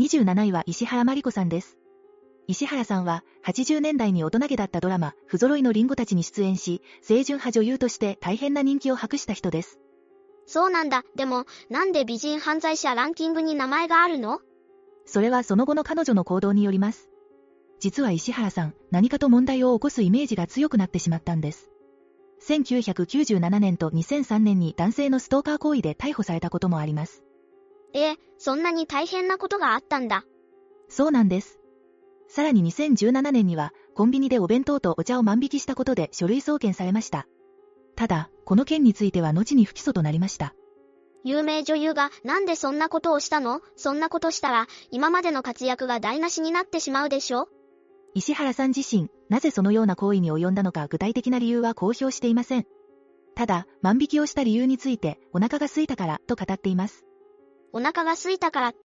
27位は石原まり子さんです。石原さんは80年代に大人げだったドラマ、不揃いのリンゴたちに出演し、清純派女優として大変な人気を博した人です。そうなんだ。でも、なんで美人犯罪者ランキングに名前があるの？それはその後の彼女の行動によります。実は石原さん、何かと問題を起こすイメージが強くなってしまったんです。1997年と2003年に男性のストーカー行為で逮捕されたこともあります。えー、そんなに大変なことがあったんだ。そうなんです。さらに2017年には、コンビニでお弁当とお茶を万引きしたことで書類送検されました。ただ、この件については後に不起訴となりました。有名女優がなんでそんなことをしたの？そんなことしたら、今までの活躍が台無しになってしまうでしょ？石原さん自身、なぜそのような行為に及んだのか具体的な理由は公表していません。ただ、万引きをした理由について、お腹が空いたからと語っています。お腹が空いたから。